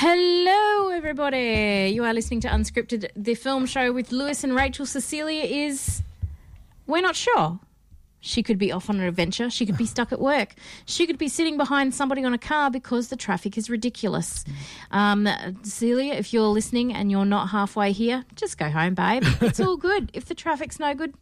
Hello, everybody. You are listening to Unscripted, the film show with Lewis and Rachele. Cecilia is. We're not sure. She could be off on an adventure. She could be stuck at work. She could be sitting behind somebody on a car because the traffic is ridiculous. Um, Celia, if you're listening and you're not halfway here, just go home, babe. It's all good. If the traffic's no good,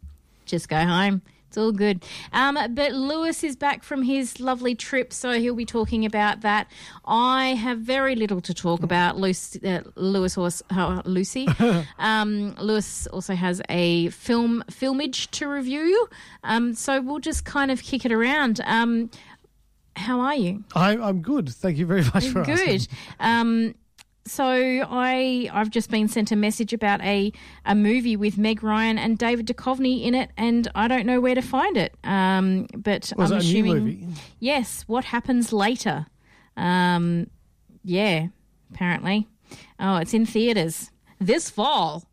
just go home. It's all good. Um, but Lewis is back from his lovely trip, so he'll be talking about that. I have very little to talk about. Lucy, uh, Lewis or uh, Lucy. um, Lewis also has a film filmage to review, um, so we'll just kind of kick it around. Um, how are you? I, I'm good. Thank you very much for good. asking. Um, so I I've just been sent a message about a a movie with Meg Ryan and David Duchovny in it, and I don't know where to find it. Um, but Was I'm it a new assuming yes. What happens later? Um, yeah, apparently. Oh, it's in theaters this fall.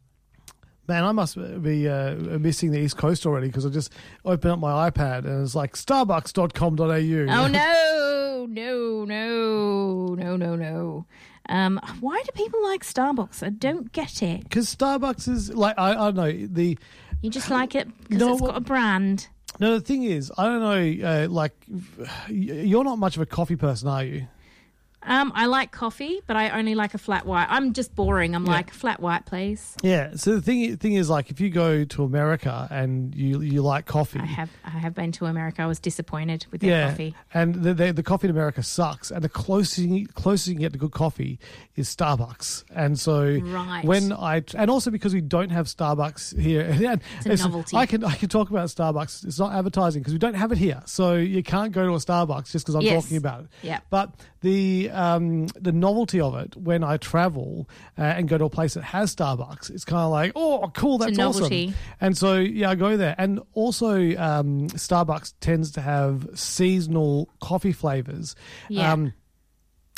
Man, I must be uh, missing the East Coast already because I just opened up my iPad and it's like starbucks.com.au. Oh no, no, no, no, no, no. Um, why do people like Starbucks? I don't get it. Because Starbucks is like, I, I don't know, the. You just like it because No, it's got a brand. No, the thing is, I don't know, uh, like, you're not much of a coffee person, are you? Um, I like coffee, but I only like a flat white. I'm just boring. I'm Yeah. like flat white, please. Yeah. So the thing thing is, like, if you go to America and you you like coffee, I have I have been to America. I was disappointed with their yeah, coffee. and the, the the coffee in America sucks. And the closest you, closest you can get to good coffee is Starbucks. And so Right. when I and also because we don't have Starbucks here, and It's a it's- novelty. I can I can talk about Starbucks. It's not advertising because we don't have it here, so you can't go to a Starbucks just because I'm Yes. talking about it. Yeah. But the um, the novelty of it when I travel uh, and go to a place that has Starbucks, it's kind of like, oh, cool, that's awesome. And so yeah, I go there, and also um, Starbucks tends to have seasonal coffee flavors. Yeah. Um,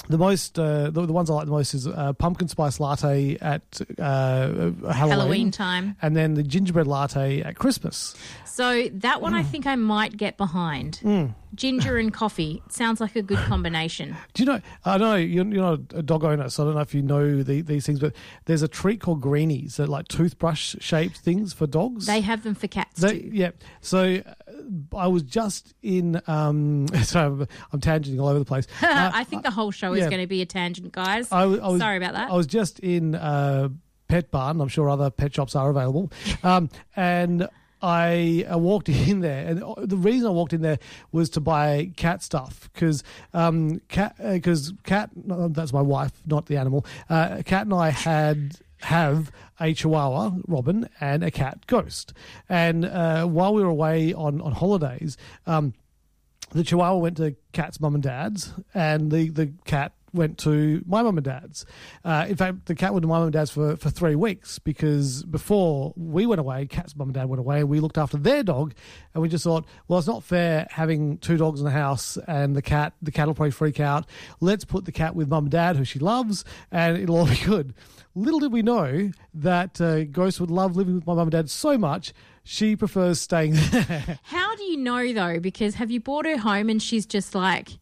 the most, uh, the, the ones I like the most is uh, pumpkin spice latte at uh, Halloween, Halloween time. and then the gingerbread latte at Christmas. So that one I think I might get behind. Mm. Ginger and coffee sounds like a good combination. Do you know? I know you're, you're not a dog owner, so I don't know if you know the, these things, but there's a treat called greenies, that like toothbrush shaped things for dogs. They have them for cats They- too. yeah. So uh, I was just in. Um, so I'm, I'm tangenting all over the place. Uh, I think the whole show is yeah. going to be a tangent, guys. I, I was, Sorry about that. I was just in uh, Pet Barn. I'm sure other pet shops are available. Um, and I uh, walked in there, and the reason I walked in there was to buy cat stuff because um, cat because cat no, that's my wife, not the animal. Uh, Kat and I had have a chihuahua robin and a cat ghost and uh, while we were away on on holidays um, the chihuahua went to Kat's mum and dad's and the, the cat went to my mum and dad's. Uh, in fact the cat went to my mum and dad's for, for three weeks because before we went away Kat's mum and dad went away we looked after their dog and we just thought well it's not fair having two dogs in the house and the cat the cat will probably freak out. Let's put the cat with mum and dad who she loves and it'll all be good. Little did we know that uh, ghost would love living with my mum and dad so much she prefers staying there. How do you know though? Because have you brought her home and she's just like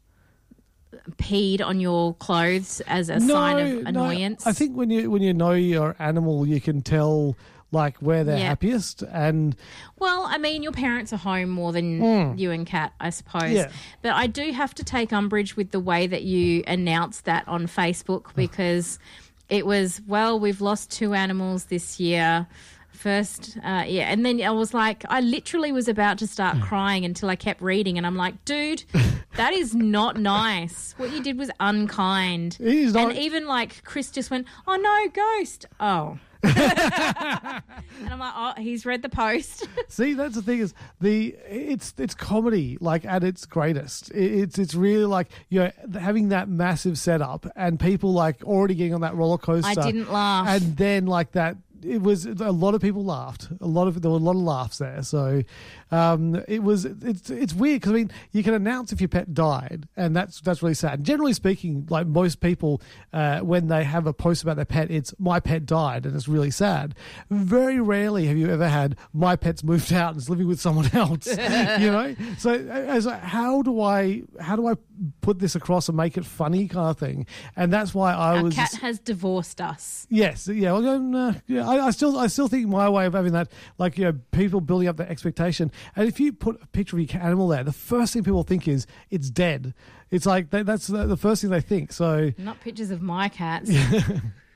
peed on your clothes as a sign of no, annoyance? I think when you when you know your animal, you can tell like where they're Yeah. happiest, and Well, I mean, your parents are home more than Mm. you and Kat, I suppose. Yeah. But I do have to take umbrage with the way that you announced that on Facebook because it was well, we've lost two animals this year. First, uh, yeah, and then I was like, I literally was about to start crying until I kept reading, and I'm like, dude, that is not nice. What you did was unkind. Not- and even like Chris just went, oh no, ghost. Oh. and I'm like, oh, he's read the post. See, that's the thing is the it's it's comedy like at its greatest. It- It's it's really like you know having that massive setup and people like already getting on that roller coaster. I didn't laugh. and then like that. It was a lot of people laughed. A lot of there were a lot of laughs there. So um, it was it's it's weird because I mean you can announce if your pet died, and that's that's really sad. Generally speaking, like most people, uh, when they have a post about their pet, it's my pet died, and it's really sad. Very rarely have you ever had my pet's moved out and is living with someone else. you know, so as how do I how do I put this across and make it funny kind of thing? And that's why I Our was cat has divorced us. Yes, yeah. Well, uh, yeah, I, I still, I still think my way of having that, like you know, people building up their expectation, and if you put a picture of your animal there, the first thing people think is it's dead. It's like they, that's the, the first thing they think. So Not pictures of my cats.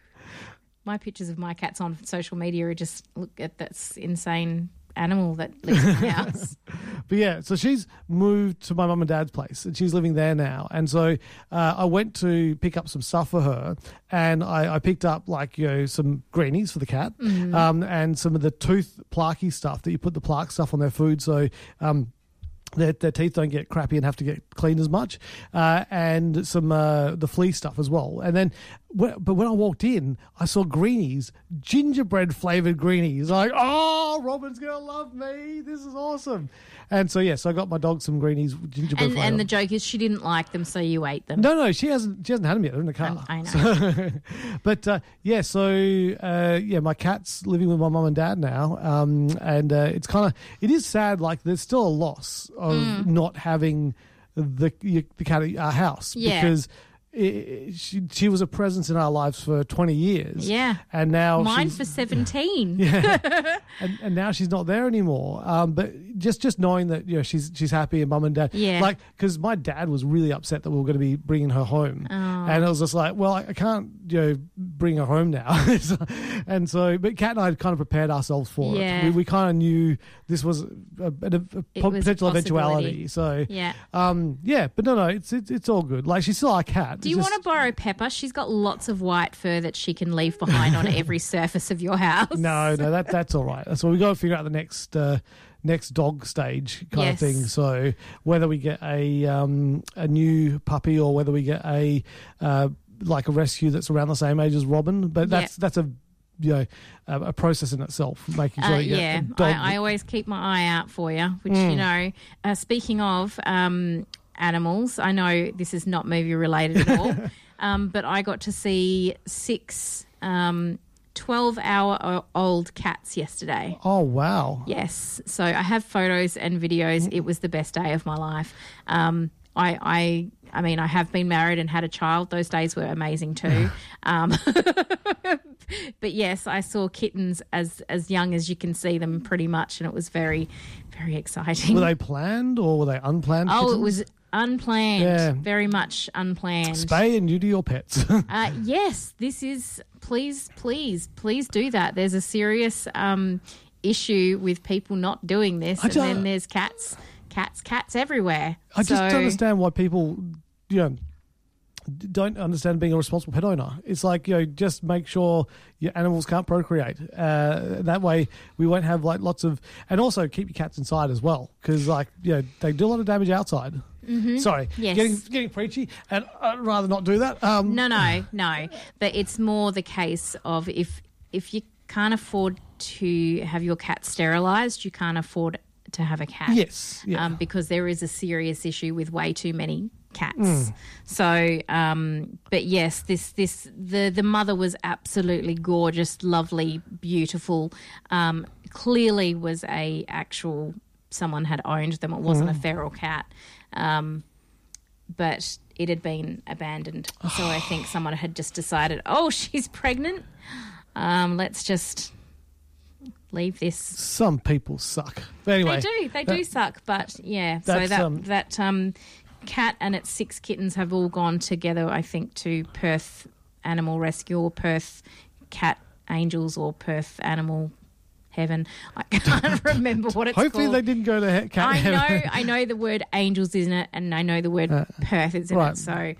my pictures of my cats on social media are just look at that's insane animal that lives in the house. But yeah, so she's moved to my mum and dad's place, and she's living there now. And so uh, I went to pick up some stuff for her, and I, I picked up like you know some greenies for the cat, Mhm. um, and some of the tooth plaquey stuff that you put the plaque stuff on their food, so. Um, their, their teeth don't get crappy and have to get cleaned as much, uh, and some uh, the flea stuff as well. And then, but when I walked in, I saw greenies, gingerbread flavored greenies. Like, oh, Robin's gonna love me. This is awesome. And so yes, I got my dog some greenies, gingerbread and, and the joke is she didn't like them, so you ate them. no, no, she hasn't. She hasn't had them yet. They're in the car. I know. So- but uh, yeah, so uh, yeah, my cat's living with my mum and dad now, um, and uh, it's kind of it is sad. Like there's still a loss of Mm. not having the the cat at our house Yeah. because. She, she was a presence in our lives for 20 years. Yeah. And now Mine she's, for 17. Yeah. and, and now she's not there anymore. Um, but just just knowing that you know she's she's happy and mum and dad, Yeah. like because my dad was really upset that we were going to be bringing her home, Oh. and I was just like, well, I, I can't you know bring her home now, and so but Kat and I had kind of prepared ourselves for Yeah. it. We, we kind of knew this was a, a, a It was a potential eventuality. So Yeah. um, yeah, but no, no, it's it's, it's all good. Like she's still our cat. Do you want to borrow Pepper? She's got lots of white fur that she can leave behind on every surface of your house. No, no, that that's all right. That's what we got to figure out the next uh, next dog stage kind of thing. So whether we get a um, a new puppy or whether we get a uh, like a rescue that's around the same age as Robin, but that's that's a you know a, a process in itself, making sure Uh, that you get yeah. I, I always keep my eye out for you. Which Mm. you know, uh, speaking of um, animals, I know this is not movie related at all, um, but I got to see six. Um, 12 hour old cats yesterday. oh wow! Yes. So I have photos and videos. It was the best day of my life. Um, I, I, I mean, I have been married and had a child. Those days were amazing too. um, but yes, I saw kittens as as young as you can see them, pretty much, and it was very, very exciting. Were they planned or were they unplanned? oh, it was unplanned. Yeah. Very much unplanned. spay and neuter your pets. Uh, yes, this is. Please, please, please do that. There's a serious um, issue with people not doing this, I and then there's cats, cats, cats everywhere. I just don't understand why people, you know, don't understand being a responsible pet owner. It's like you know, just make sure your animals can't procreate. Uh, that way, we won't have like lots of, and also keep your cats inside as well, because like you know, they do a lot of damage outside. Mhm. Sorry, Yes. getting getting preachy, and I'd rather not do that. Um, No, no, no. But it's more the case of if if you can't afford to have your cat sterilised, you can't afford to have a cat. Yes, yeah. Um, because there is a serious issue with way too many cats. Mm. So, um, but yes, this this the the mother was absolutely gorgeous, lovely, beautiful. Um, clearly, was a actual someone had owned them. It wasn't a Mm. feral cat. Um, but it had been abandoned. So I think someone had just decided, oh, she's pregnant. Um, let's just leave this. Some people suck. But anyway, they do. They that- do suck. But yeah, so that um, that um, cat and its six kittens have all gone together. I think to Perth Animal Rescue or Perth Cat Angels or Perth Animal Heaven. I can't remember what it's called. Hopefully called. they didn't go to he- cat I heaven. know, I know the word angels isn't it, and I know the word Perth is in Uh, right. it. So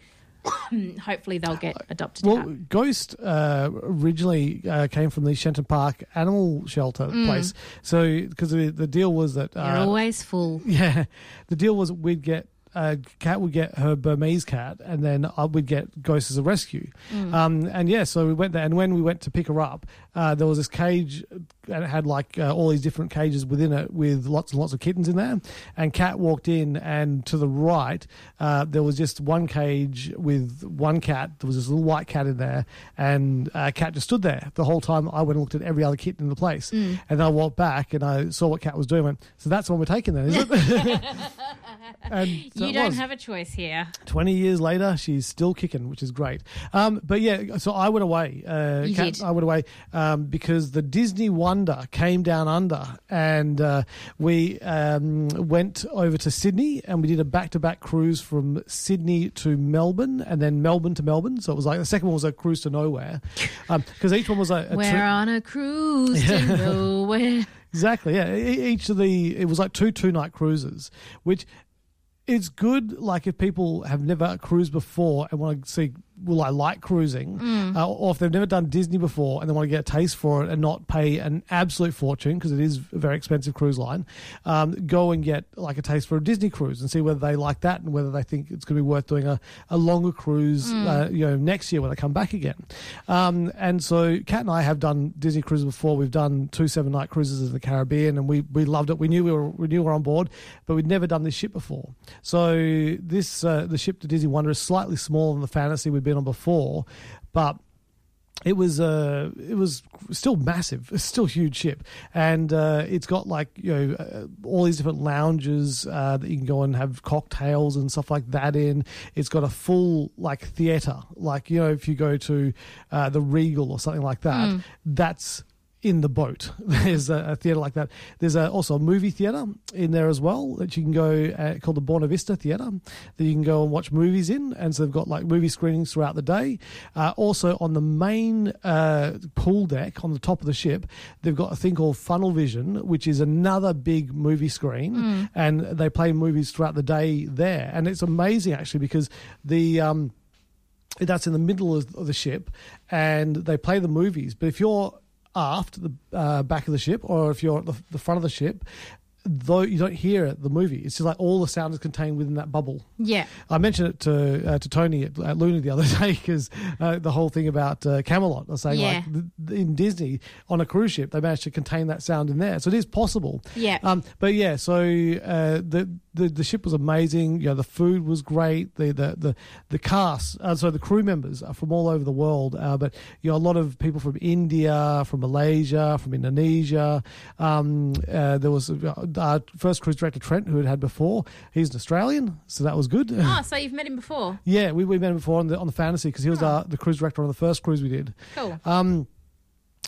hopefully they'll get adopted. Well, out. Ghost uh, originally uh, came from the Shenton Park Animal Shelter Mm. place. So, because the, the deal was that You're uh, always full. Yeah, the deal was we'd get. Uh, Kat would get her Burmese cat, and then I would get Ghost as a rescue. Mm. Um, and yeah, so we went there, and when we went to pick her up, uh, there was this cage, and it had like uh, all these different cages within it with lots and lots of kittens in there. And Kat walked in, and to the right, uh, there was just one cage with one cat. There was this little white cat in there, and uh, Kat just stood there the whole time. I went and looked at every other kitten in the place, Mm. and then I walked back and I saw what Kat was doing. Went, so that's the one we're taking then, is it? and so you don't have a choice here. 20 years later, she's still kicking, which is great. Um, but yeah, so I went away. Uh, did. I went away um, because the Disney Wonder came down under, and uh, we um, went over to Sydney, and we did a back-to-back cruise from Sydney to Melbourne, and then Melbourne to Melbourne. So it was like the second one was a cruise to nowhere, because each one was a, a We're tri- on a cruise to nowhere. Exactly. Yeah. Each of the it was like two two night cruises, which it's good. Like if people have never cruised before and want to see, will I like cruising, Mm. uh, or if they've never done Disney before and they want to get a taste for it and not pay an absolute fortune because it is a very expensive cruise line, um, go and get like a taste for a Disney cruise and see whether they like that and whether they think it's going to be worth doing a, a longer cruise, Mm. uh, you know, next year when they come back again. Um, and so Kat and I have done Disney cruises before. We've done two seven night cruises in the Caribbean, and we we loved it. We knew we were we knew we were on board, but we'd never done this ship before. So this uh, the ship to Disney Wonder is slightly smaller than the Fantasy we'd been on before, but it was uh it was still massive still huge ship. And uh it's got like you know uh, all these different lounges uh that you can go and have cocktails and stuff like that in. It's got a full like theater. Like you know if you go to uh the regal or something like that Mm. that's in the boat. There's a, a theatre like that. There's a, also a movie theatre in there as well that you can go uh, called the Buena Vista Theatre that you can go and watch movies in. And so they've got like movie screenings throughout the day. Uh, also on the main uh, pool deck on the top of the ship, they've got a thing called Funnel Vision, which is another big movie screen, Mm. and they play movies throughout the day there. And it's amazing actually because the um, that's in the middle of the ship, and they play the movies. But if you're aft the uh, back of the ship, or if you're at the, the front of the ship, though you don't hear the movie, it's just like all the sound is contained within that bubble. Yeah. I mentioned it to uh, to Tony at, at Luna the other day because uh, the whole thing about uh, Camelot. I was saying Yeah. like th- in Disney on a cruise ship they managed to contain that sound in there, so it is possible. Yeah. Um, but yeah, so uh, the, the the ship was amazing. You know, the food was great. The the the the cast, uh, so the crew members are from all over the world. Uh, but you know, a lot of people from India, from Malaysia, from Indonesia. Um, uh, there was uh, our first cruise director Trent, who had had before. He's an Australian, so that was good. Oh, so you've met him before. Yeah, we, we met him before on the on the fantasy because he was uh, the cruise director on the first cruise we did. Cool. Um,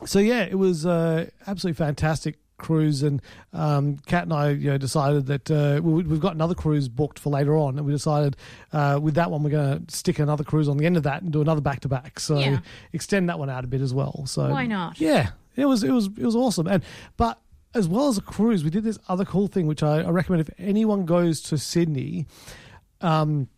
so yeah, it was uh, absolutely fantastic cruise, and um, Kat and I, you know, decided that uh, we, we've got another cruise booked for later on, and we decided uh, with that one we're going to stick another cruise on the end of that and do another back to back. So Yeah. extend that one out a bit as well. So Why not? Yeah, it was it was it was awesome, and but. As well as a cruise, we did this other cool thing, which I, I recommend if anyone goes to Sydney. Um,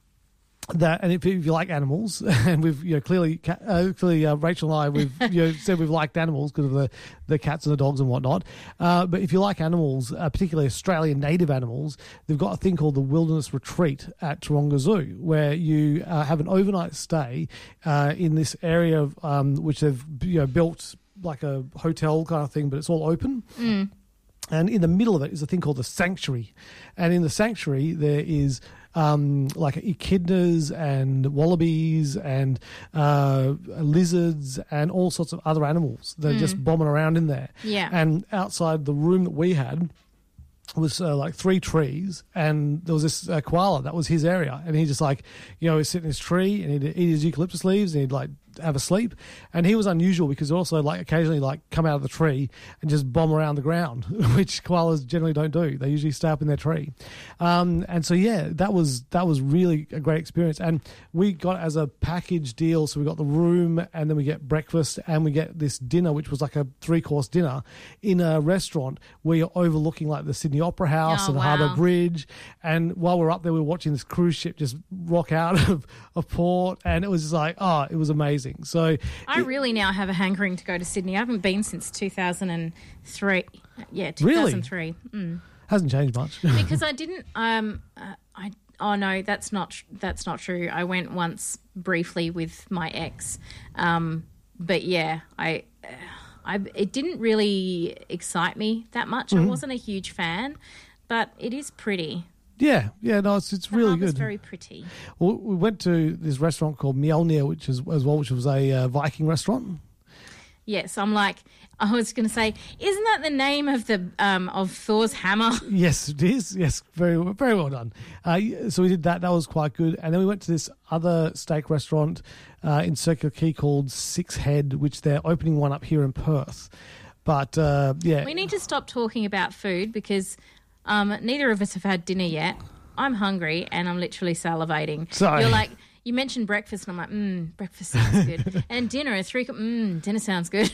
that and if, if you like animals, and we've you know clearly uh, clearly uh, Rachele and I we've you know said we've liked animals because of the the cats and the dogs and whatnot. Uh, but if you like animals, uh, particularly Australian native animals, they've got a thing called the Wilderness Retreat at Taronga Zoo, where you uh, have an overnight stay uh, in this area of, um, which they've you know built like a hotel kind of thing, but it's all open. Mm. And in the middle of it is a thing called the sanctuary. And in the sanctuary, there is um, like echidnas and wallabies and uh, lizards and all sorts of other animals. They're just Mm. bombing around in there. Yeah. And outside the room that we had, was uh, like three trees, and there was this uh, koala that was his area, and he just like, you know, he'd sit in his tree and he'd eat his eucalyptus leaves, and he'd like have a sleep. And he was unusual because also like occasionally like come out of the tree and just bomb around the ground, which koalas generally don't do. They usually stay up in their tree. Um, and so yeah, that was that was really a great experience. And we got as a package deal, so we got the room and then we get breakfast and we get this dinner, which was like a three course dinner in a restaurant where you're overlooking like the Sydney Opera House Oh, and wow. Harbour Bridge. And while we're up there, we we're watching this cruise ship just rock out of, a port, and it was just like, oh, it was amazing. So I really now have a hankering to go to Sydney. I haven't been since 2003. Yeah, 2003. Mm. hasn't changed much. because I didn't. Um, uh, I oh no, that's not that's not true. I went once briefly with my ex, um, but yeah, I, uh, I it didn't really excite me that much. I Mhm. wasn't a huge fan, but it is pretty. Yeah, yeah, no, it's it's The really good. very pretty. Well, we went to this restaurant called Mjolnir, which is as well, which was a uh, Viking restaurant. Yes, I'm like. I was going to say, isn't that the name of the um, of Thor's hammer? Yes, it is. Yes, very very well done. Uh, so we did that. That was quite good. And then we went to this other steak restaurant uh, in Circular Quay called Six Head, which they're opening one up here in Perth. But uh, yeah, We need to stop talking about food because um, neither of us have had dinner yet. I'm hungry and I'm literally salivating. Sorry. You're like, you mentioned breakfast, and I'm like, mmm, breakfast sounds good. and dinner at three, mmm, dinner sounds good.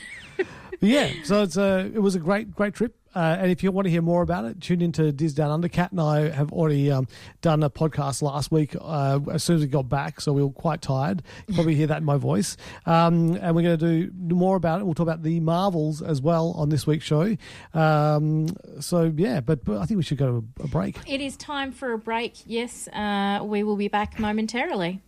Yeah, so it's a it was a great great trip. Uh, and if you want to hear more about it, tune into Diz Down Under. Kat and I have already um, done a podcast last week uh, as soon as we got back, so we were quite tired. You probably hear that in my voice. Um, and we're going to do more about it. We'll talk about the Marvels as well on this week's show. Um, so yeah, but, but I think we should go to a, break. it is time for a break. Yes, uh, we will be back momentarily.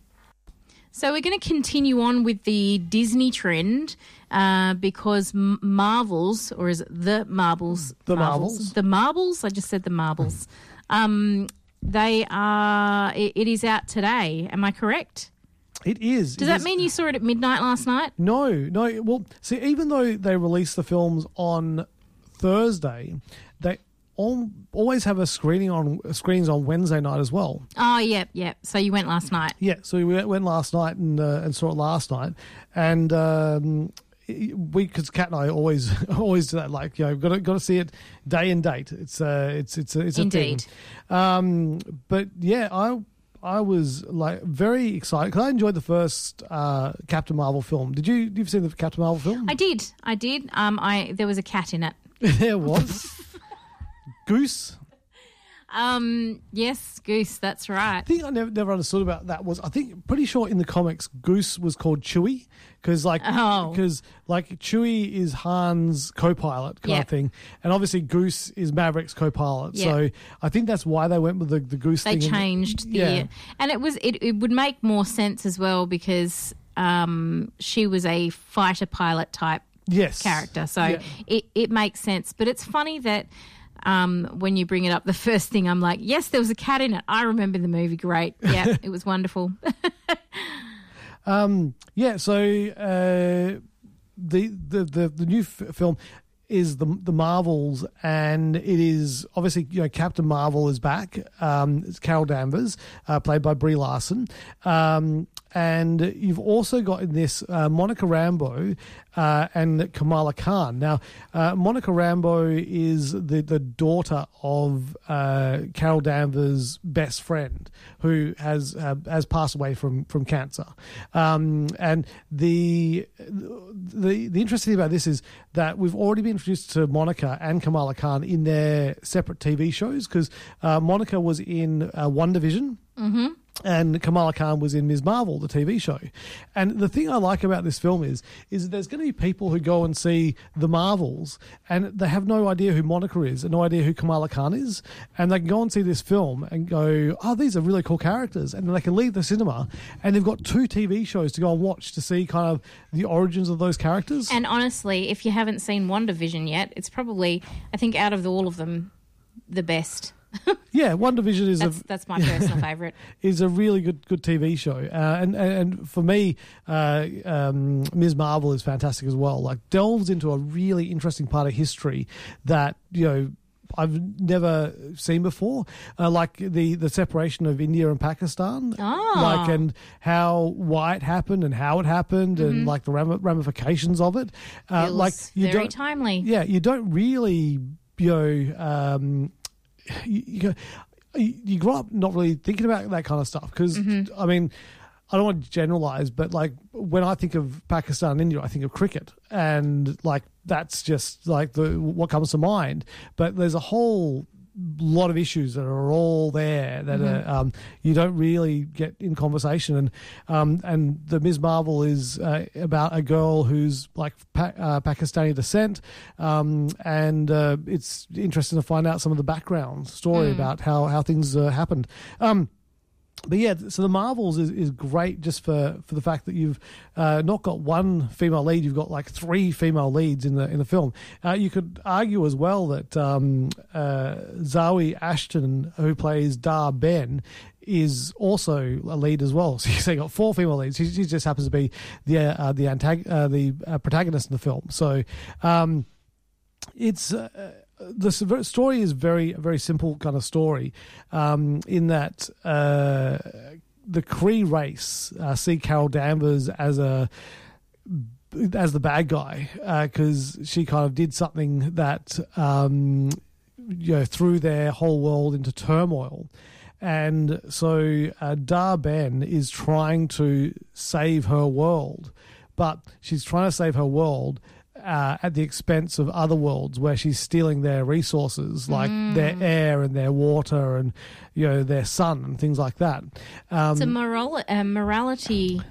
So we're going to continue on with the Disney trend uh, because M- Marvels, or is it the Marbles? The Marvels. The Marbles. I just said the Marbles. Um, they are. It, it is out today. Am I correct? It is. Does It that is- mean you saw it at midnight last night? No, no. Well, see, even though they release the films on Thursday, they al- always have a screening on screens on Wednesday night as well. Oh, yep, yep. So you went last night. Yeah, so we went- went last night and uh, and saw it last night, and um, we because Kat and I always always do that. Like you know, got to got to see it day and date. It's uh, it's it's a, it's a Indeed. thing. Um, but yeah, I. I was like very excited because I enjoyed the first uh, Captain Marvel film. Did you? You've seen the Captain Marvel film? I did. I did. Um, I there was a cat in it. there was Goose. Um, yes, Goose. That's right. The thing I never, never understood about that was I think pretty sure in the comics Goose was called Chewie because like Oh. because like Chewie is Han's co-pilot kind Yep. of thing, and obviously Goose is Maverick's co-pilot. Yep. So I think that's why they went with the, the Goose They thing. and- changed the, yeah. and it was it, it would make more sense as well because um she was a fighter pilot type Yes. character, so Yeah. it it makes sense. But it's funny that. Um, when you bring it up, the first thing I'm like, yes, there was a cat in it. I remember the movie. Great. Yeah, it was wonderful. Um, yeah, so uh, the, the the the new f- film is the the Marvels, and it is obviously you know Captain Marvel is back. Um, it's Carol Danvers, uh, played by Brie Larson. Um, and you've also got in this uh, Monica Rambeau uh, and Kamala Khan. Now, uh, Monica Rambeau is the, the daughter of uh, Carol Danvers' best friend, who has uh, has passed away from from cancer. Um, and the the the interesting thing about this is that we've already been introduced to Monica and Kamala Khan in their separate TV shows because uh, Monica was in WandaVision mm-hmm. And Kamala Khan was in Ms. Marvel, the TV show. And the thing I like about this film is, is that there's going to be people who go and see the Marvels and they have no idea who Monica is and no idea who Kamala Khan is, and they can go and see this film and go, oh, these are really cool characters, and then they can leave the cinema and they've got two TV shows to go and watch to see kind of the origins of those characters. And honestly, if you haven't seen WandaVision yet, it's probably I think out of all of them, the best. yeah, WandaVision is That's a that's my personal favorite. is a really good good TV show, uh, and, and for me, uh, um, Ms. Marvel is fantastic as well. Like delves into a really interesting part of history that you know I've never seen before, uh, like the the separation of India and Pakistan, Ah. like and how why it happened and how it happened and like the ramifications of it. Uh, like you very don't, timely. yeah, you don't really, you know, um, you, you, go- you you grow up not really thinking about that kind of stuff because mm-hmm. I mean. I don't want to generalize, but like when I think of Pakistan and India, I think of cricket, and like that's just like the what comes to mind. But there's a whole lot of issues that are all there that are, um, you don't really get in conversation, and um, and the Ms. Marvel is uh, about a girl who's like pa- uh, Pakistani descent, um, and uh, it's interesting to find out some of the background story about how how things uh, happened. Um, but yeah, so the Marvels is, is great just for, for the fact that you've uh, not got one female lead, you've got like three female leads in the in the film. Uh, you could argue as well that um, uh, Zawe Ashton, who plays Dar-Benn, is also a lead as well. So you say got four female leads. She, she just happens to be the uh, the uh, the uh, protagonist in the film. So. Um, it's the story is very very simple kind of story um, in that uh, the Kree race uh, see Carol Danvers as a as the bad guy because she kind of did something that um, you know threw their whole world into turmoil. And so uh, Dar-Benn is trying to save her world, but she's trying to save her world uh, at the expense of other worlds where she's stealing their resources, like their air and their water and you know their sun and things like that. Um, It's a moral, a morality,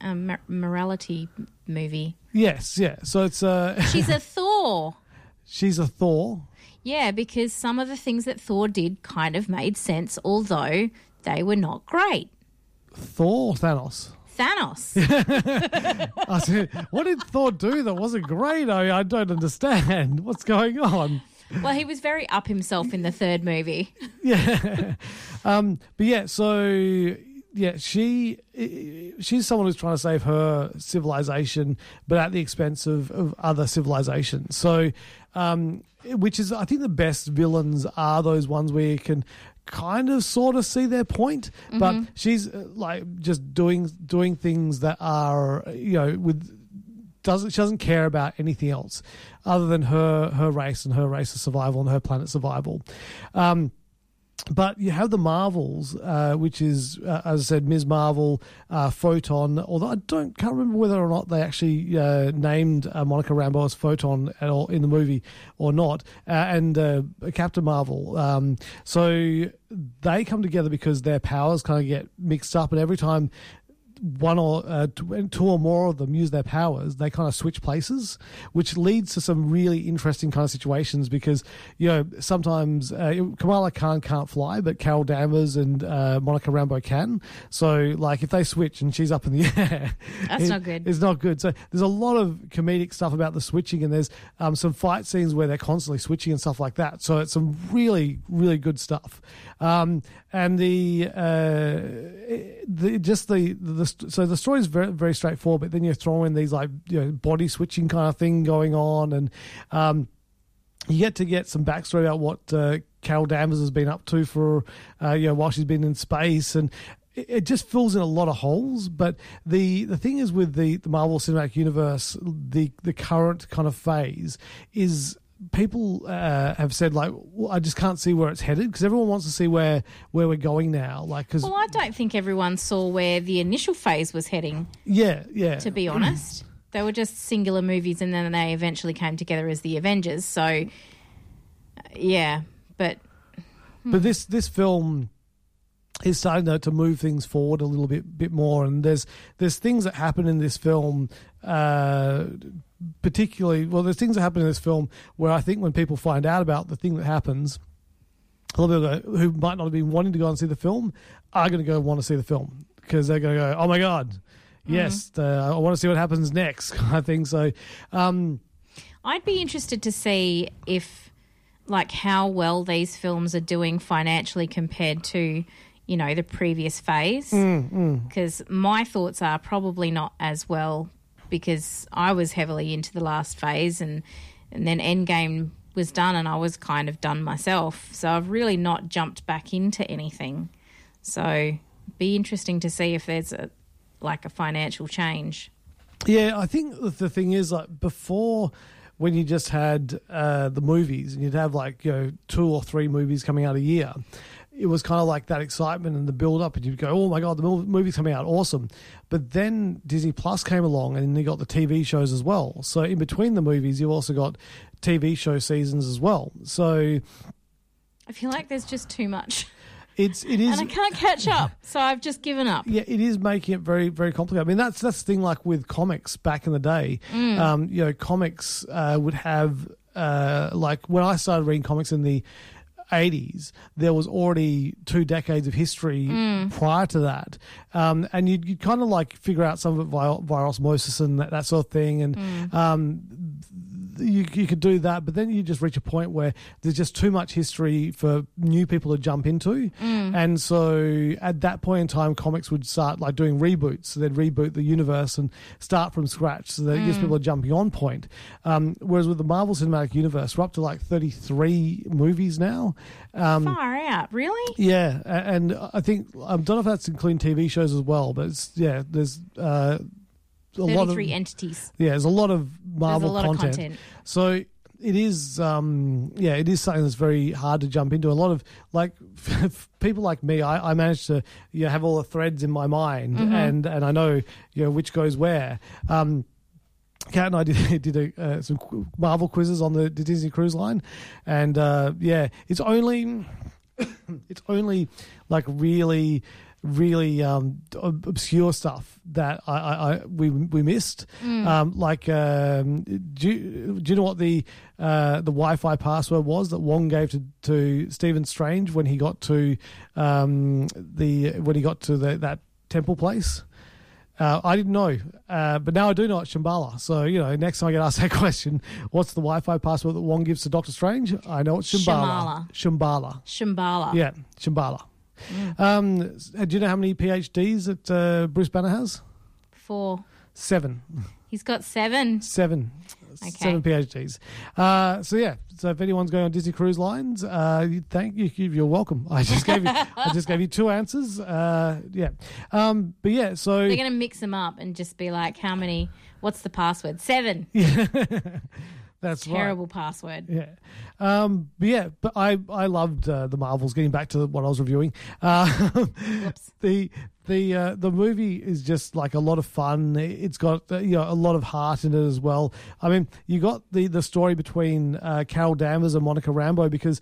a mor- morality movie. yes, yeah. So it's a. She's a Thor. she's a Thor. Yeah, because some of the things that Thor did kind of made sense, although they were not great. Thor or Thanos? Thanos. I said, what did Thor do that wasn't great? I, I don't understand. What's going on? well, he was very up himself in the third movie. Yeah. um, but yeah, so yeah, she she's someone who's trying to save her civilization, but at the expense of, of other civilizations. So, um, which is I think the best villains are those ones where you can kind of sort of see their point, but she's uh, like just doing doing things that are you know with doesn't she doesn't care about anything else other than her her race and her race's survival and her planet's survival. Um, but you have the Marvels, uh, which is, uh, as I said, Ms. Marvel, uh, Photon. Although I don't can't remember whether or not they actually uh, named uh, Monica Rambeau as Photon at all in the movie or not, uh, and Captain Marvel. Um, so they come together because their powers kind of get mixed up, and every time one or uh, two or more of them use their powers, they kind of switch places, which leads to some really interesting kind of situations because you know sometimes uh, Kamala Khan can't fly, but Carol Danvers and uh, Monica Rambeau can. So like if they switch and she's up in the air, That's it- not good. It's not good. So there's a lot of comedic stuff about the switching, and there's um, some fight scenes where they're constantly switching and stuff like that. So it's some really really good stuff. Um, and the uh, the just the, the so the story is very very straightforward, but then you throw in these like you know body switching kind of thing going on, and um, you get to get some backstory about what uh, Carol Danvers has been up to for uh, you know while she's been in space and. It it just fills in a lot of holes, but the the thing is with the, the Marvel Cinematic Universe, the the current kind of phase is people uh, have said like well, I just can't see where it's headed because everyone wants to see where where we're going now. Like because Well, I don't think everyone saw where the initial phase was heading, yeah yeah to be honest. They were just singular movies and then they eventually came together as the Avengers. So, uh, yeah. But but this this film is starting to, to move things forward a little bit bit more. And there's there's things that happen in this film uh particularly well there's things that happen in this film where i think when people find out about the thing that happens a lot of people who might not have been wanting to go and see the film are going to go and want to see the film because they're going to go oh my god yes uh, i want to see what happens next kind of thing. So um I'd be interested to see if, like, how well these films are doing financially compared to, you know, the previous phase. Because my thoughts are probably not as well because I was heavily into the last phase and, and then Endgame was done, and I was kind of done myself. So I've really not jumped back into anything. So be interesting to see if there's a like a financial change. Yeah, I think the- the thing is like before when you just had uh, the movies and you'd have like you know two or three movies coming out a year. It was kind of like that excitement and the build up, and you'd go, "Oh my god, the movie's coming out, awesome!" But then Disney Plus came along, and you got the TV shows as well. So in between the movies, you've also got TV show seasons as well. So I feel like there's just too much, it's it is and I can't catch up. So I've just given up. Yeah, it is making it very, very complicated. I mean, that's that's the thing. Like with comics back in the day, Mm. um, you know, comics uh, would have uh, like when I started reading comics in the. 80s, there was already two decades of history Mm. prior to that. Um, and you'd, you'd kind of like figure out some of it via, via osmosis and that, that sort of thing. And Mm. um, you, you could do that, but then you just reach a point where there's just too much history for new people to jump into. Mm. And so at that point in time, comics would start like doing reboots. So they'd reboot the universe and start from scratch so that it gives Mm. people a jumping on point. Um, whereas with the Marvel Cinematic Universe, we're up to like 33 movies now. Um, Far out, really? yeah, and I think I don't know if that's including TV shows as well, but it's yeah, there's uh, a lot of entities. yeah, there's a lot of Marvel lot of content. content. So it is, um, yeah, it is something that's very hard to jump into. A lot of like people like me, I, I manage to you know, have all the threads in my mind, Mhm. and and I know you know which goes where. Um, Kat and I did did a, uh, some Marvel quizzes on the, the Disney Cruise Line, and uh, yeah, it's only it's only like really really um, obscure stuff that I, I, I we we missed. Mm. Um, like, um, do you, do you know what the uh, the Wi-Fi password was that Wong gave to, to Stephen Strange when he got to um, the when he got to the, that temple place? Uh, I didn't know, uh, but now I do know it's Shambhala. So you know, next time I get asked that question, what's the Wi-Fi password that Wong gives to Doctor Strange? I know it's Shambhala. Shambhala. Shambhala. Yeah, Shambhala. Um, do you know how many PhDs that uh, Bruce Banner has? Four. Seven. He's got seven. Seven. Okay. Seven PhDs. Uh, so yeah. So if anyone's going on Disney Cruise Lines, uh, you thank you. You're welcome. I just gave you. I just gave you two answers. Uh, yeah. Um, but yeah. So They're going to mix them up and just be like, how many? What's the password? Seven. that's right. Terrible password. Yeah. Um, but yeah, but I, I loved uh, the Marvels. Getting back to what I was reviewing, uh, the the uh, the movie is just like a lot of fun. It's got uh, you know a lot of heart in it as well. I mean, you got the the story between uh, Carol Danvers and Monica Rambeau because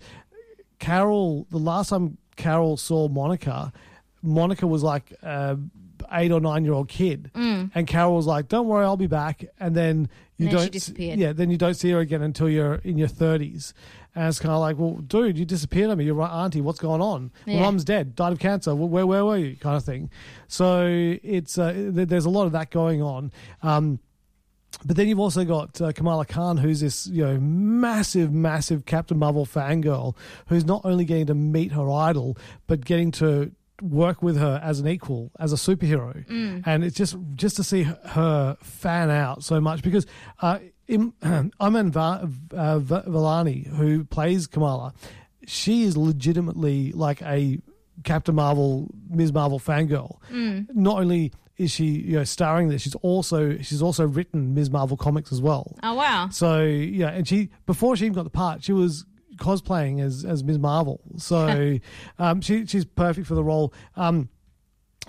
Carol, the last time Carol saw Monica, Monica was like a eight or nine year old kid, Mm. and Carol was like, "Don't worry, I'll be back." And then you then don't, disappeared. yeah, then you don't see her again until you're in your thirties. And it's kind of like, well, dude, you disappeared on me. You're right, auntie. What's going on? Yeah. mum's dead, died of cancer. Where, where, where were you? Kind of thing. So it's uh, there's a lot of that going on. Um, but then you've also got uh, Kamala Khan, who's this you know massive, massive Captain Marvel fangirl, who's not only getting to meet her idol, but getting to work with her as an equal, as a superhero, Mm. and it's just just to see her fan out so much because uh, in, Iman Va- uh, Va- Vellani, who plays Kamala, she is legitimately like a Captain Marvel, Ms. Marvel fangirl. Mm. Not only is she you know starring this, she's also she's also written Ms. Marvel comics as well. Oh, wow. So yeah, and she before she even got the part, she was cosplaying as as Ms. Marvel. So um, she she's perfect for the role. Um,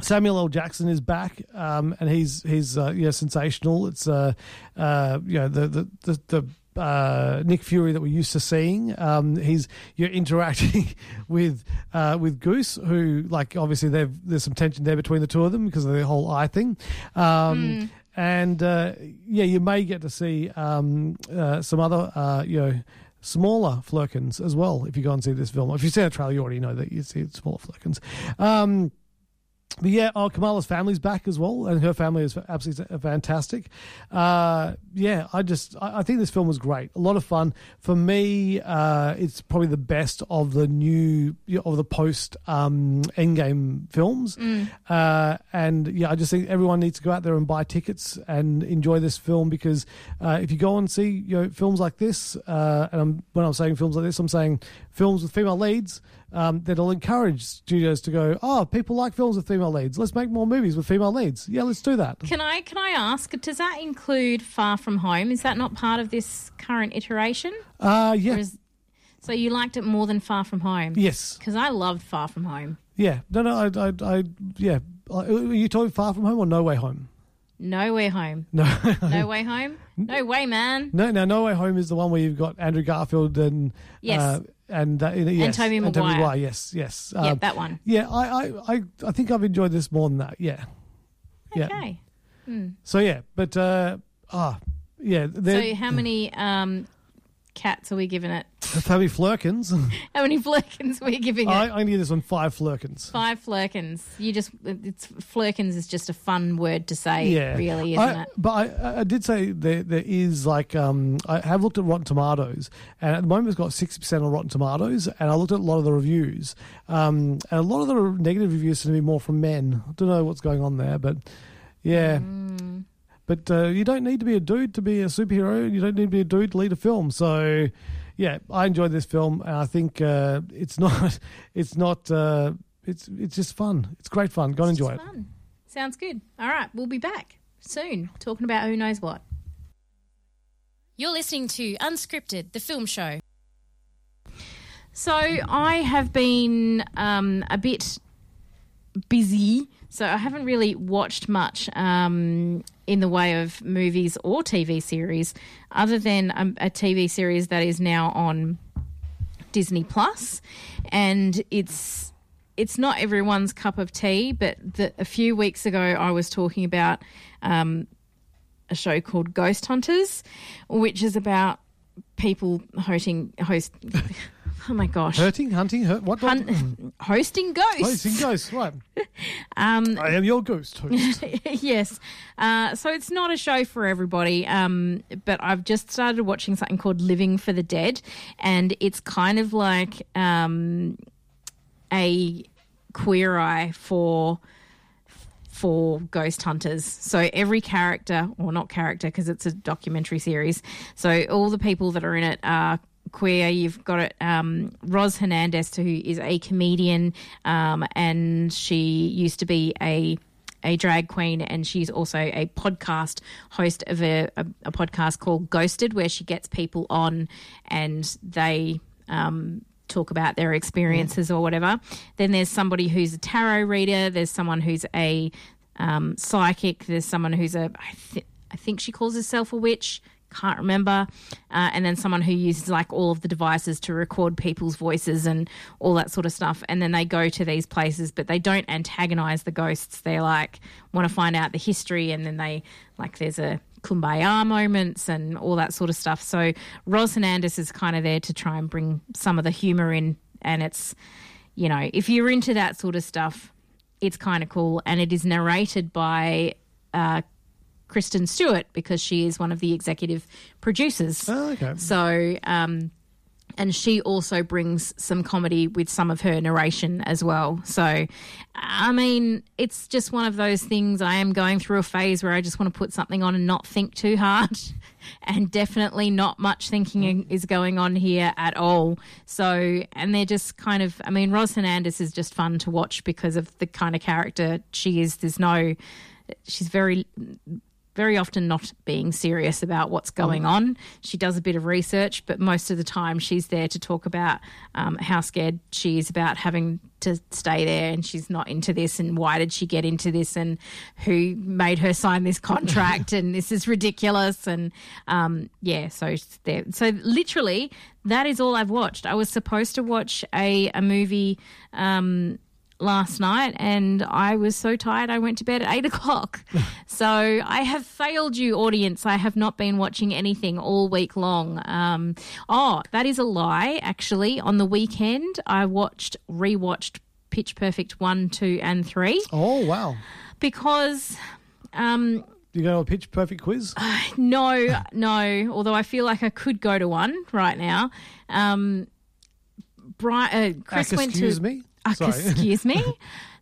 Samuel L. Jackson is back, um, and he's he's uh, yeah sensational. It's uh, uh, you know the the the. the uh, Nick Fury that we're used to seeing. Um, he's you're interacting with uh, with Goose, who like obviously there's some tension there between the two of them because of the whole eye thing. Um, And uh, yeah, you may get to see um, uh, some other uh, you know smaller Flerkens as well if you go and see this film. If you see the trailer, you already know that you see smaller Flerkens. Um, but yeah, oh, Kamala's family's back as well, and her family is absolutely fantastic. Uh, yeah, I just I, I think this film was great, a lot of fun for me. Uh, it's probably the best of the new of the post um, Endgame films, uh, and yeah, I just think everyone needs to go out there and buy tickets and enjoy this film because uh, if you go and see you know films like this, uh, and I'm, when I'm saying films like this, I'm saying films with female leads um, that'll encourage studios to go, oh, people like films with female leads. Let's make more movies with female leads. Yeah, let's do that. Can I can I ask? Does that include Far From Home? Is that not part of this current iteration? Uh, yeah, is, so you liked it more than Far From Home? yes, Because I loved Far From Home. yeah. No, no, I, I, I yeah. Uh, Are you talking Far From Home or No Way Home? Nowhere Home. No, No Way Home. No way, man. no, no. No Way Home is the one where you've got Andrew Garfield and Yes. uh, and uh, yes, and Tobey Maguire. Yes, yes. yeah, Um, that one. yeah, I, I, I, I think I've enjoyed this more than that. Yeah, yeah. Okay. So yeah, but uh, ah, yeah. So how many um, cats are we giving it? how many Flerkens? How many Flerkens are we giving it? I, I'm gonna give this one five Flerkens. Five Flerkens. You just it's Flerkens is just a fun word to say, yeah, really, isn't I, it? But I, I did say there there is like um, I have looked at Rotten Tomatoes, and at the moment it's got sixty percent on Rotten Tomatoes, and I looked at a lot of the reviews, um, and a lot of the negative reviews seem to be more from men. I don't know what's going on there, but yeah. But uh, you don't need to be a dude to be a superhero. You don't need to be a dude to lead a film. So, yeah, I enjoyed this film, and I think uh, it's not, it's not, uh, it's it's just fun. It's great fun. Go and enjoy it. It's fun. Sounds good. All right, we'll be back soon talking about who knows what. You're listening to Unscripted, the film show. So I have been um, a bit busy, so I haven't really watched much um, in the way of movies or TV series, other than a, a TV series that is now on Disney Plus, and it's it's not everyone's cup of tea. But the, a few weeks ago, I was talking about um, a show called Ghost Hunters, which is about people hosting host. Oh my gosh, Hurting, hunting, hurt. What? Hun- hosting ghosts. In ghosts, right? Um, I am your ghost host. yes. Uh, so it's not a show for everybody, um, but I've just started watching something called Living for the Dead, and it's kind of like um, a queer eye for for ghost hunters. So every character, or not character, because it's a documentary series. So all the people that are in it are queer. You've got it, um, Roz Hernandez, who is a comedian, um, and she used to be a a drag queen, and she's also a podcast host of a, a, a podcast called Ghosted, where she gets people on and they um, talk about their experiences or whatever. Then there's somebody who's a tarot reader. There's someone who's a um, psychic. There's someone who's a I, th- I think she calls herself a witch. Can't remember. Uh, and then someone who uses like all of the devices to record people's voices and all that sort of stuff. And then they go to these places, but they don't antagonize the ghosts. They like want to find out the history, and then they like there's a kumbaya moments and all that sort of stuff. So Roz Hernandez is kind of there to try and bring some of the humor in, and it's you know if you're into that sort of stuff, it's kind of cool, and it is narrated by. Uh, Kristen Stewart because she is one of the executive producers. Oh, okay. So, um, and she also brings some comedy with some of her narration as well. So, I mean, it's just one of those things. I am going through a phase where I just want to put something on and not think too hard. And definitely not much thinking is going on here at all. So, and they're just kind of, I mean, Roz Hernandez is just fun to watch because of the kind of character she is. There's no, she's very very often not being serious about what's going on. She does a bit of research, but most of the time she's there to talk about um, how scared she is about having to stay there and she's not into this and why did she get into this and who made her sign this contract and this is ridiculous and um, yeah so there so literally that is all I've watched I was supposed to watch a, a movie um, last night and I was so tired I went to bed at eight o'clock. so I have failed you, audience. I have not been watching anything all week long. Um, oh, that is a lie, actually. On the weekend, I watched, rewatched Pitch Perfect 1, 2, and 3 Oh wow! because. Um, You go to a pitch perfect quiz. no, no. Although I feel like I could go to one right now. Um, Brian, uh, Chris went excuse to. me? Uh, excuse me.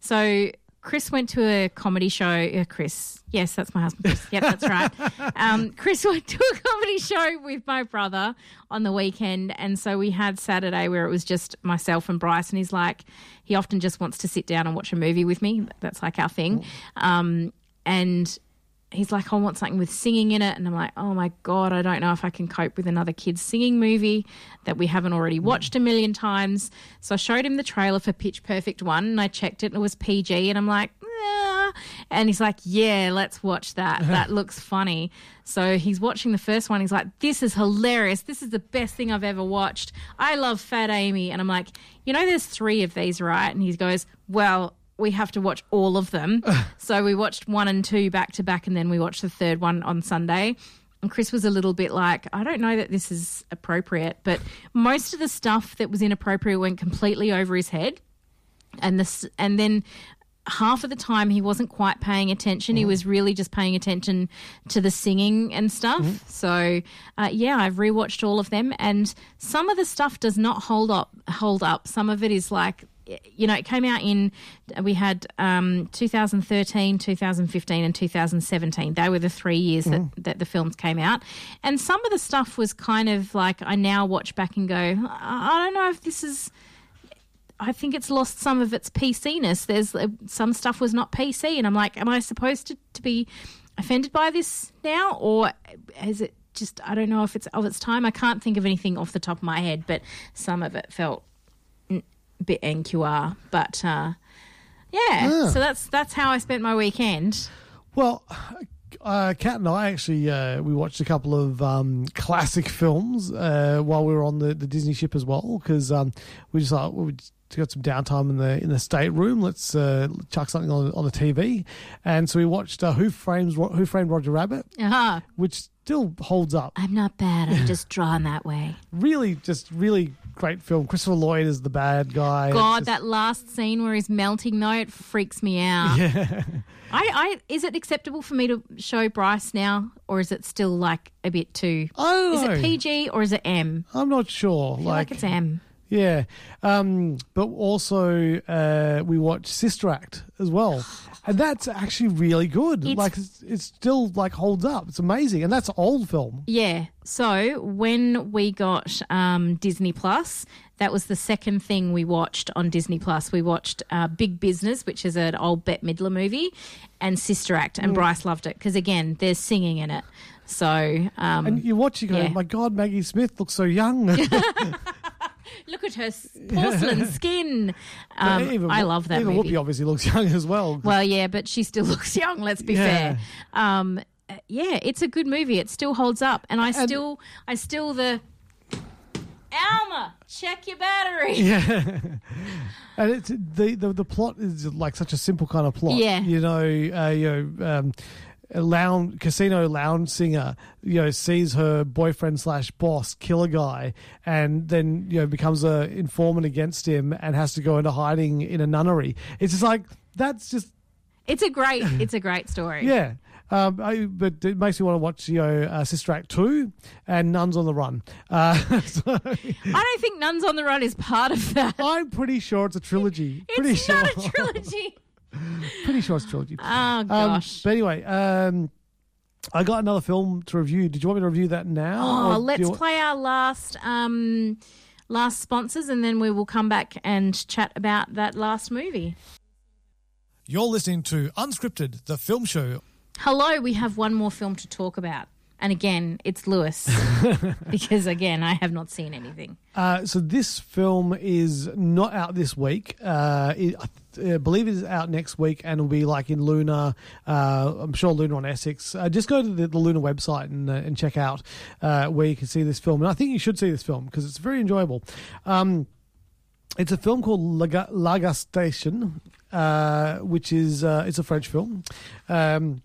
So Chris went to a comedy show. Uh, Chris, yes, that's my husband. Chris. Yep, that's right. Um, Chris went to a comedy show with my brother on the weekend, and so we had Saturday where it was just myself and Bryce. And he's like, he often just wants to sit down and watch a movie with me. That's like our thing. Um, and he's like, I want something with singing in it. And I'm like, oh my God, I don't know if I can cope with another kid's singing movie that we haven't already mm. watched a million times. So I showed him the trailer for Pitch Perfect 1 and I checked it and it was PG. And I'm like, yeah. And he's like, yeah, let's watch that. That looks funny. So he's watching the first one. He's like, this is hilarious. This is the best thing I've ever watched. I love Fat Amy. And I'm like, you know, there's three of these, right? And he goes, well, we have to watch all of them. so we watched one and two back to back, and then we watched the third one on Sunday. And Chris was a little bit like, I don't know that this is appropriate, but most of the stuff that was inappropriate went completely over his head. And this, and then half of the time he wasn't quite paying attention. He was really just paying attention to the singing and stuff. So uh, yeah, I've rewatched all of them, and some of the stuff does not hold up. Hold up. Some of it is like. You know, it came out in, we had um, 2013, 2015, and 2017. They were the three years that, that the films came out. And some of the stuff was kind of like, I now watch back and go, I don't know if this is, I think it's lost some of its PC-ness. There's uh, some stuff was not PC, and I'm like, am I supposed to, to be offended by this now, or is it just I don't know if it's of its time. I can't think of anything off the top of my head, but some of it felt mm, bit NQR. But uh, yeah, Yeah. so that's that's how I spent my weekend. Well, uh, Kat and I actually uh, we watched a couple of um, classic films uh, while we were on the, the Disney ship as well because um, we just thought we got some downtime in the in the stateroom. Let's uh, chuck something on on the TV, and so we watched uh, Who Frames Who Framed Roger Rabbit, Uh-huh. which still holds up. I'm not bad. I'm just drawn that way. Really, just really great film. Christopher Lloyd is the bad guy. God, It's that last scene where he's melting though, it freaks me out. yeah. I, I is it acceptable for me to show Bryce now, or is it still like a bit too? Don't Is it PG or is it M? I'm not sure. I feel like, it's M. Yeah, um, but also uh, we watched Sister Act as well, and that's actually really good. It's- like it's still like holds up. It's amazing, and that's an old film. Yeah. So when we got um, Disney Plus, that was the second thing we watched on Disney Plus. We watched uh, Big Business, which is an old Bette Midler movie, and Sister Act. And Mm. Bryce loved it because again, there's singing in it. So um, And you watch, you go, yeah. "My God, Maggie Smith looks so young." look at her porcelain skin. Um, Even I love that Even movie. Whoopi obviously looks young as well. Well, yeah, but she still looks young. Let's be Yeah. fair. Um, uh, yeah, it's a good movie. It still holds up, and I still, I still the. Alma, check your battery. Yeah, and it's the, the the plot is like such a simple kind of plot. Yeah. you know, uh, you know, um, lounge casino lounge singer, you know, sees her boyfriend slash boss kill a guy, and then you know becomes a informant against him and has to go into hiding in a nunnery. It's just like that's just It's a great, it's a great story. yeah. Um, I, but it makes me want to watch, you know, uh, Sister Act two and Nuns on the Run. Uh, so I don't think Nuns on the Run is part of that. I'm pretty sure it's a trilogy. It's pretty sure. not a trilogy. Pretty sure it's a trilogy. Oh Um, gosh. but anyway, um, I got another film to review. Did you want me to review that now? oh, let's you- play our last, um, last sponsors, and then we will come back and chat about that last movie. You're listening to Unscripted, the film show. Hello, we have one more film to talk about. And again, it's Lewis. because again, I have not seen anything. Uh, so this film is not out this week. Uh, it, I believe it is out next week and will be like in Luna. Uh, I'm sure Luna on SX. Uh, just go to the, the Luna website and, uh, and check out uh, where you can see this film. And I think you should see this film because it's very enjoyable. Um, it's a film called Laga, Laga Station, uh, which is uh, it's a French film. Um,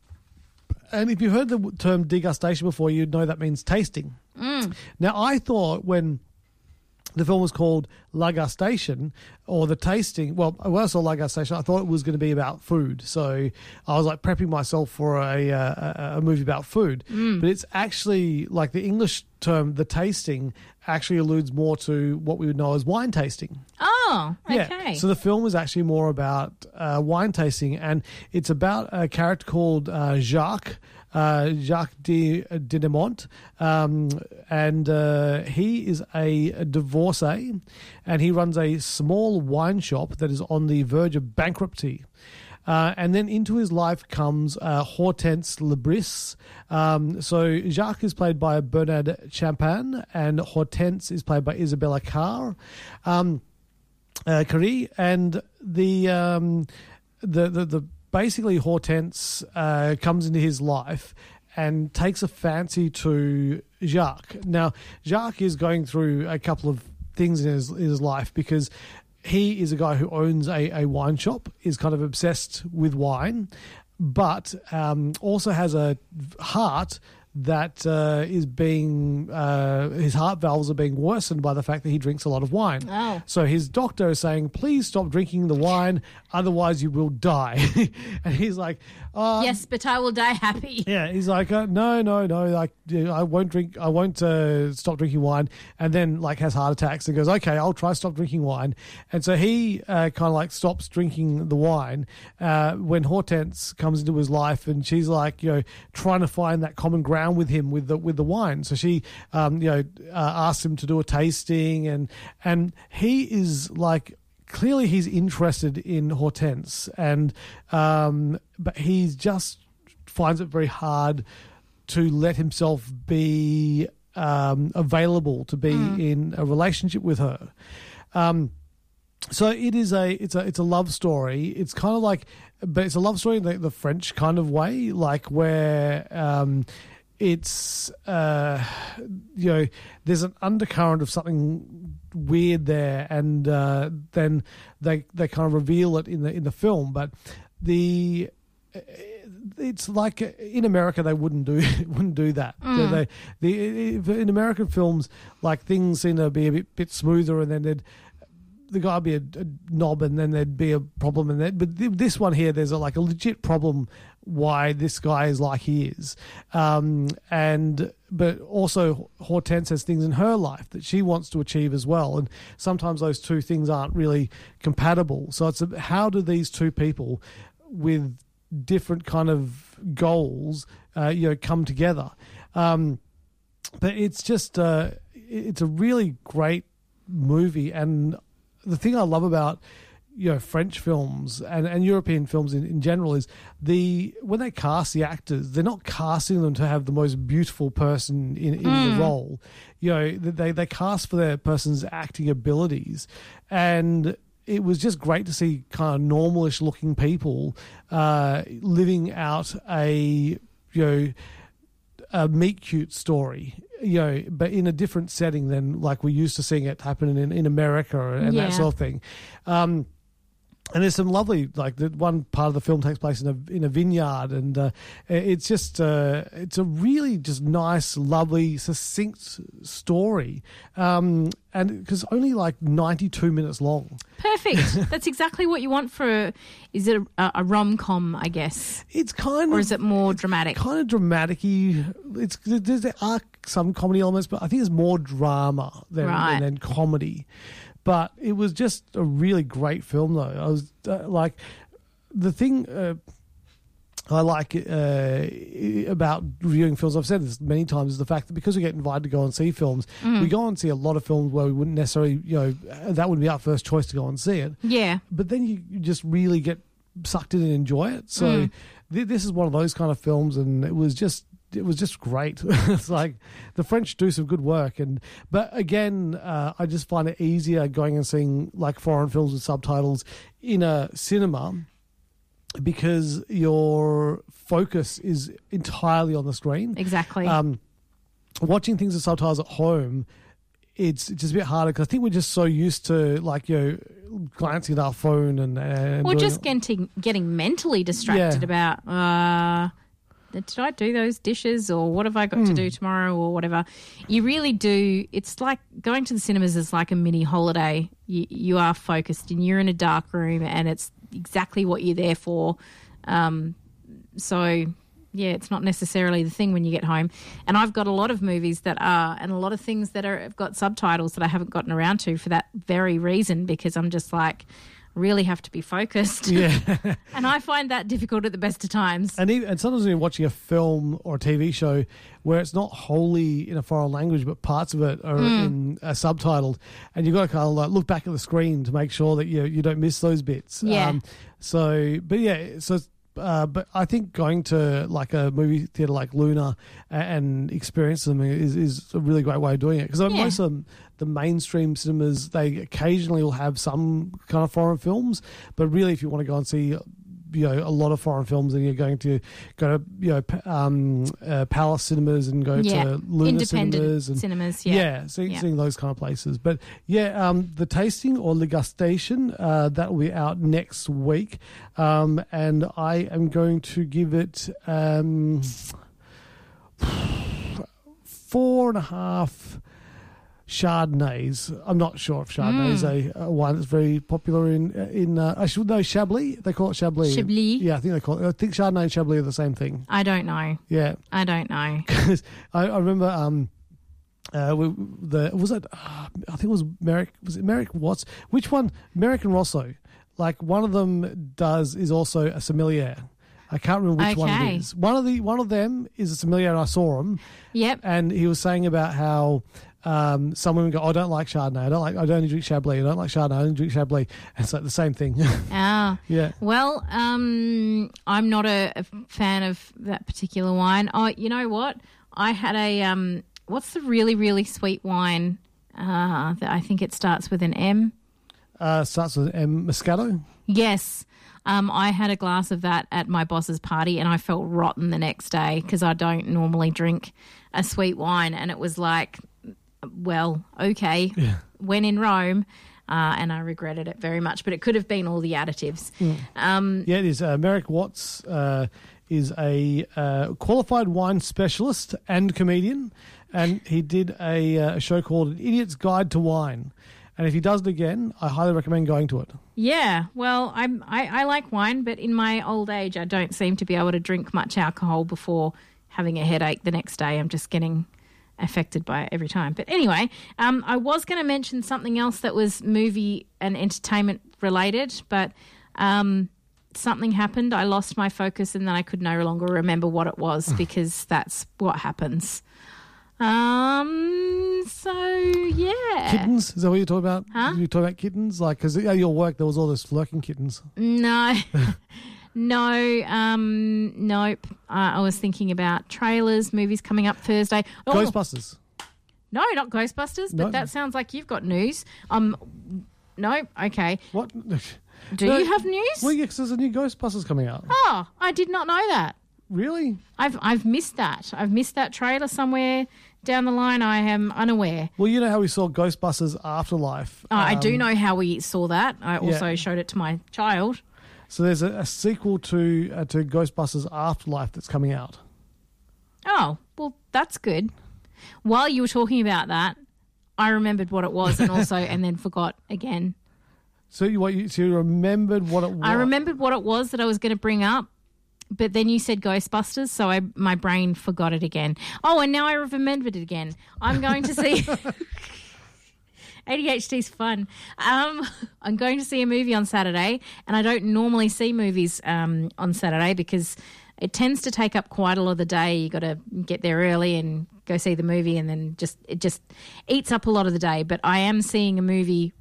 and if you heard the term degustation before, you'd know that means tasting. Mm. Now, I thought when the film was called La Dégustation or the tasting. Well, when I saw La Dégustation, I thought it was going to be about food. So I was like prepping myself for a uh, a, a movie about food. Mm. But it's actually like the English term, the tasting, actually alludes more to what we would know as wine tasting. Oh, okay. Yeah. So the film is actually more about uh, wine tasting, and it's about a character called uh, Jacques. Uh, Jacques de Dinamont, um, and uh, he is a, divorcee, and he runs a small wine shop that is on the verge of bankruptcy. Uh, and then into his life comes uh, Hortense Lebris. Um, so Jacques is played by Bernard Campan, and Hortense is played by Isabella Carr. Um, uh, Carré, and the um, the the, the basically Hortense uh, comes into his life and takes a fancy to Jacques. Now Jacques is going through a couple of things in his, his life because he is a guy who owns a, a wine shop, is kind of obsessed with wine, but um, also has a heart that uh, is being uh, his heart valves are being worsened by the fact that he drinks a lot of wine. Oh. So his doctor is saying, "Please stop drinking the wine, otherwise you will die." and he's like, uh, yes, but I will die happy. yeah, he's like, uh, no, no, no, like I won't drink, I won't uh, stop drinking wine, and then like has heart attacks and goes, okay, I'll try stop drinking wine, and so he uh, kind of like stops drinking the wine uh, when Hortense comes into his life, and she's like, you know, trying to find that common ground with him with the with the wine. So she, um, you know, uh, asks him to do a tasting, and and he is like clearly he's interested in Hortense, and um, but he just finds it very hard to let himself be um, available to be in a relationship with her. Um, so it is a it's a it's a love story. It's kind of like, but it's a love story in the, the French kind of way, like where. Um, it's uh, you know there's an undercurrent of something weird there, and uh, then they they kind of reveal it in the in the film. But the it's like in America they wouldn't do wouldn't do that. Mm. They, the in American films, like things seem to be a bit, bit smoother, and then they'd the guy would be a, a knob, and then there'd be a problem, and then but th- this one here, there's a, like a legit problem why this guy is like he is, um, and but also Hortense has things in her life that she wants to achieve as well, and sometimes those two things aren't really compatible. So it's a, how do these two people with different kind of goals, uh, you know, come together? Um, but it's just uh, it's a really great movie, and the thing I love about you know French films and, and European films in, in general is the when they cast the actors, they're not casting them to have the most beautiful person in, in Mm. the role. You know, they they cast for their person's acting abilities, and it was just great to see kind of normalish looking people uh, living out a you know a meet cute story, you know, but in a different setting than like we're used to seeing it happen in, in America and Yeah. that sort of thing. Um, and there's some lovely, like the one part of the film takes place in a in a vineyard, and uh, it's just uh, it's a really just nice, lovely, succinct story, um, and because only like 92 minutes long. Perfect. That's exactly what you want for. Is it a, a rom com? I guess. It's kind or of is it more dramatic? kind of dramatic-y. It's there are some comedy elements, but I think it's more drama than, Right. than, than comedy. But it was just a really great film, though. I was uh, like, the thing uh, I like uh, about reviewing films. I've said this many times is the fact that because we get invited to go and see films, Mm. we go and see a lot of films where we wouldn't necessarily, you know, that would be our first choice to go and see it Yeah. but then you, you just really get sucked in and enjoy it. So Mm. th- this is one of those kind of films, and it was just it was just great. it's like the French do some good work, and but again, uh, I just find it easier going and seeing like foreign films with subtitles in a cinema because your focus is entirely on the screen. Exactly. Um, watching things with subtitles at home, it's it's just a bit harder because I think we're just so used to like you know glancing at our phone and and or just getting getting mentally distracted Yeah. about uh did I do those dishes or what have I got to do tomorrow or whatever? You really do. It's like going to the cinemas is like a mini holiday. You, you are focused and you're in a dark room and it's exactly what you're there for. Um, so yeah, it's not necessarily the thing when you get home. And I've got a lot of movies that are, and a lot of things that are have got subtitles that I haven't gotten around to for that very reason because I'm just like really have to be focused. Yeah. and I find that difficult at the best of times. And, even, and sometimes when you're watching a film or a TV show where it's not wholly in a foreign language, but parts of it are Mm. in uh, subtitled, and you've got to kind of like look back at the screen to make sure that you you don't miss those bits. Yeah. so, but yeah, so. Uh, but I think going to like a movie theater like Luna and experience them is, is a really great way of doing it because Yeah. most of them, the mainstream cinemas they occasionally will have some kind of foreign films, but really if you want to go and see you know a lot of foreign films and you're going to go to you know um, uh, Palace cinemas and go Yeah. to Luna cinemas and cinemas, yeah. seeing, Yeah. seeing those kind of places. But yeah, um, the tasting or degustation uh, that will be out next week, um, and I am going to give it. Um, Four and a half Chardonnays. I'm not sure if Chardonnay is Mm. a, a wine that's very popular in in. Uh, I should know Chablis. They call it Chablis. Chablis? Yeah, I think they call it. I think Chardonnay and Chablis are the same thing. I don't know. Yeah, I don't know. 'Cause I, I remember. Um, uh, we, the was it? Uh, I think it was Merrick. Was it Merrick Watts? Which one? Merrick and Rosso. Like one of them does is also a sommelier. I can't remember which one Okay. it is. One of the one of them is a sommelier, and I saw him. Yep. And he was saying about how um, some women go, "I don't like Chardonnay. I don't like. I don't drink Chablis. I don't like Chardonnay. I don't drink Chablis." It's like the same thing. Ah. yeah. Well, um, I'm not a, a fan of that particular wine. Oh, you know what? I had a um, what's the really really sweet wine? Uh, that I think it starts with an M. Uh, starts with M. Moscato. Yes. Um, I had a glass of that at my boss's party and I felt rotten the next day because I don't normally drink a sweet wine. And it was like, well, okay, when in Rome. Uh, and I regretted it very much, but it could have been all the additives. Um, Yeah, it is. Uh, Merrick Watts uh, is a uh, qualified wine specialist and comedian, and he did a, uh, a show called An Idiot's Guide to Wine. And if he does it again, I highly recommend going to it. Yeah, well, I'm I, I like wine, but in my old age, I don't seem to be able to drink much alcohol before having a headache the next day. I'm just getting affected by it every time. But anyway, um, I was going to mention something else that was movie and entertainment related, but um, something happened. I lost my focus, and then I could no longer remember what it was because that's what happens. Um. So yeah. Kittens? Is that what you're talking about? Huh? You're talking about kittens? Like, because at your work, there was all those lurking kittens. No, no, um, nope. Uh, I was thinking about trailers, movies coming up Thursday. Oh, Ghostbusters. No, not Ghostbusters. But No. that sounds like you've got news. Um, no, okay. What? Do No, you have news? Well, yeah, 'cause there's a new Ghostbusters coming out. Oh, I did not know that. Really? I've I've missed that. I've missed that trailer somewhere down the line. I am unaware. Well, you know how we saw Ghostbusters Afterlife? Uh, I do Um, know how we saw that. I also yeah. showed it to my child. So there's a, a sequel to uh, to Ghostbusters Afterlife that's coming out. Oh, well, that's good. While you were talking about that, I remembered what it was and also, and then forgot again. So you, what you, so you remembered what it was? I remembered what it was that I was going to bring up, but then you said Ghostbusters, so I my brain forgot it again. Oh, and now I remembered it again. I'm going to see. ADHD's fun. Um, I'm going to see a movie on Saturday, and I don't normally see movies um, on Saturday because it tends to take up quite a lot of the day. You got to get there early and go see the movie, and then just it just eats up a lot of the day. But I am seeing a movie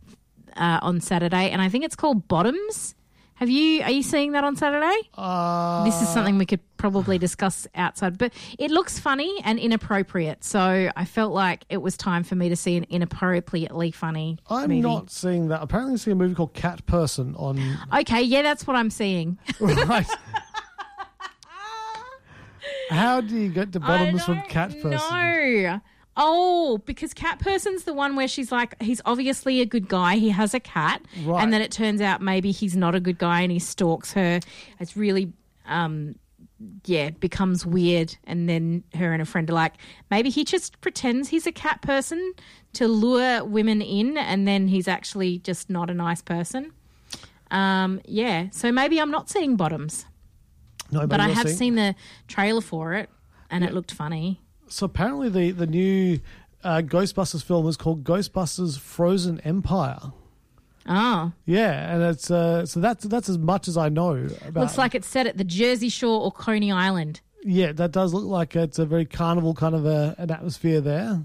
uh, on Saturday, and I think it's called Bottoms. Have you? Are you seeing that on Saturday? Uh, this is something we could probably discuss outside, but it looks funny and inappropriate. So I felt like it was time for me to see an inappropriately funny I'm movie. not seeing that. Apparently, I'm seeing a movie called Cat Person on. Okay, yeah, that's what I'm seeing. right. How do you get to bottoms from Cat Person? No. Oh, because cat person's the one where she's like, he's obviously a good guy. He has a cat, Right. and then it turns out maybe he's not a good guy and he stalks her. It's really um, yeah, becomes weird. And then her and a friend are like, maybe he just pretends he's a cat person to lure women in, and then he's actually just not a nice person. Um, yeah, so maybe I'm not seeing bottoms, No, but I have seeing- seen the trailer for it, and it looked funny. So apparently, the the new uh, Ghostbusters film is called Ghostbusters: Frozen Empire. Oh, Yeah, and it's uh, so that's that's as much as I know about. looks like it's set at the Jersey Shore or Coney Island. yeah, that does look like it's a very carnival kind of a, an atmosphere there.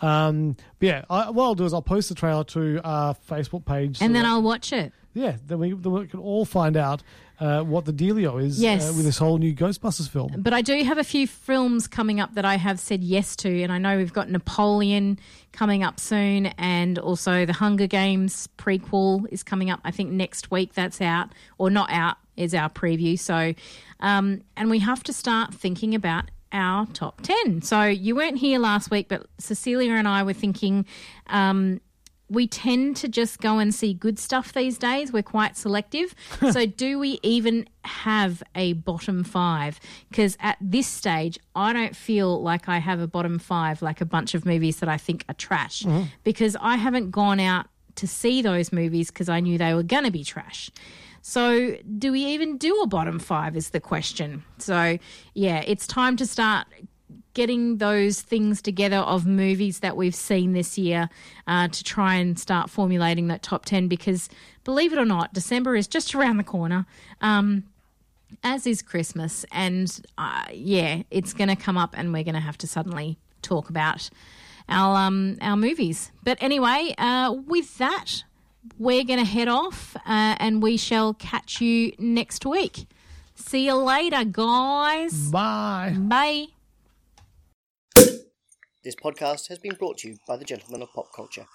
Um, but yeah, I, what I'll do is I'll post the trailer to our Facebook page, so And then that- I'll watch it. yeah, then we, then we can all find out uh, what the dealio is Yes. uh, with this whole new Ghostbusters film. But I do have a few films coming up that I have said yes to, and I know we've got Napoleon coming up soon, and also the Hunger Games prequel is coming up. I think next week that's out, or not out, is our preview. So, um, and we have to start thinking about our top ten. So you weren't here last week, but Cecilia and I were thinking. Um, we tend to just go and see good stuff these days. We're quite selective. so, do we even have a bottom five? Because at this stage, I don't feel like I have a bottom five, like a bunch of movies that I think are trash, mm-hmm. because I haven't gone out to see those movies because I knew they were going to be trash. So, do we even do a bottom five? Is the question. So, yeah, it's time to start getting those things together of movies that we've seen this year uh, to try and start formulating that top 10 because believe it or not december is just around the corner um, as is christmas. And uh, yeah it's going to come up and we're going to have to suddenly talk about our um, our movies. But anyway uh, with that we're going to head off uh, and we shall catch you next week. See you later guys. Bye. bye This podcast has been brought to you by the Gentlemen of Pop Culture.